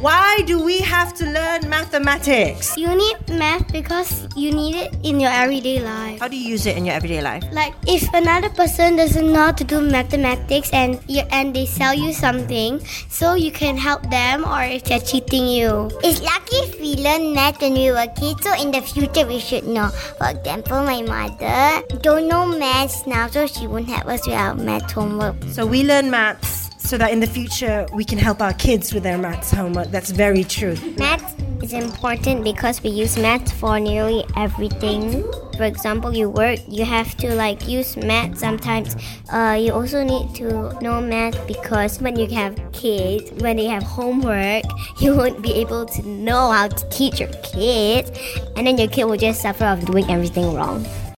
Why do we have to learn mathematics? You need math because you need it in your everyday life. How do you use it in your everyday life? Like if another person doesn't know how to do mathematics and you, and they sell you something, so you can help them or if they're cheating you. It's lucky if we learn math when we were kids, so in the future we should know. For example, my mother don't know maths now, so she won't help us with our math homework. So we learn maths so that in the future we can help our kids with their maths homework. That's very true. Maths is important because we use maths for nearly everything. For example, you work, you have to like use math sometimes. Uh, you also need to know math because when you have kids, when they have homework, you won't be able to know how to teach your kids, and then your kid will just suffer of doing everything wrong.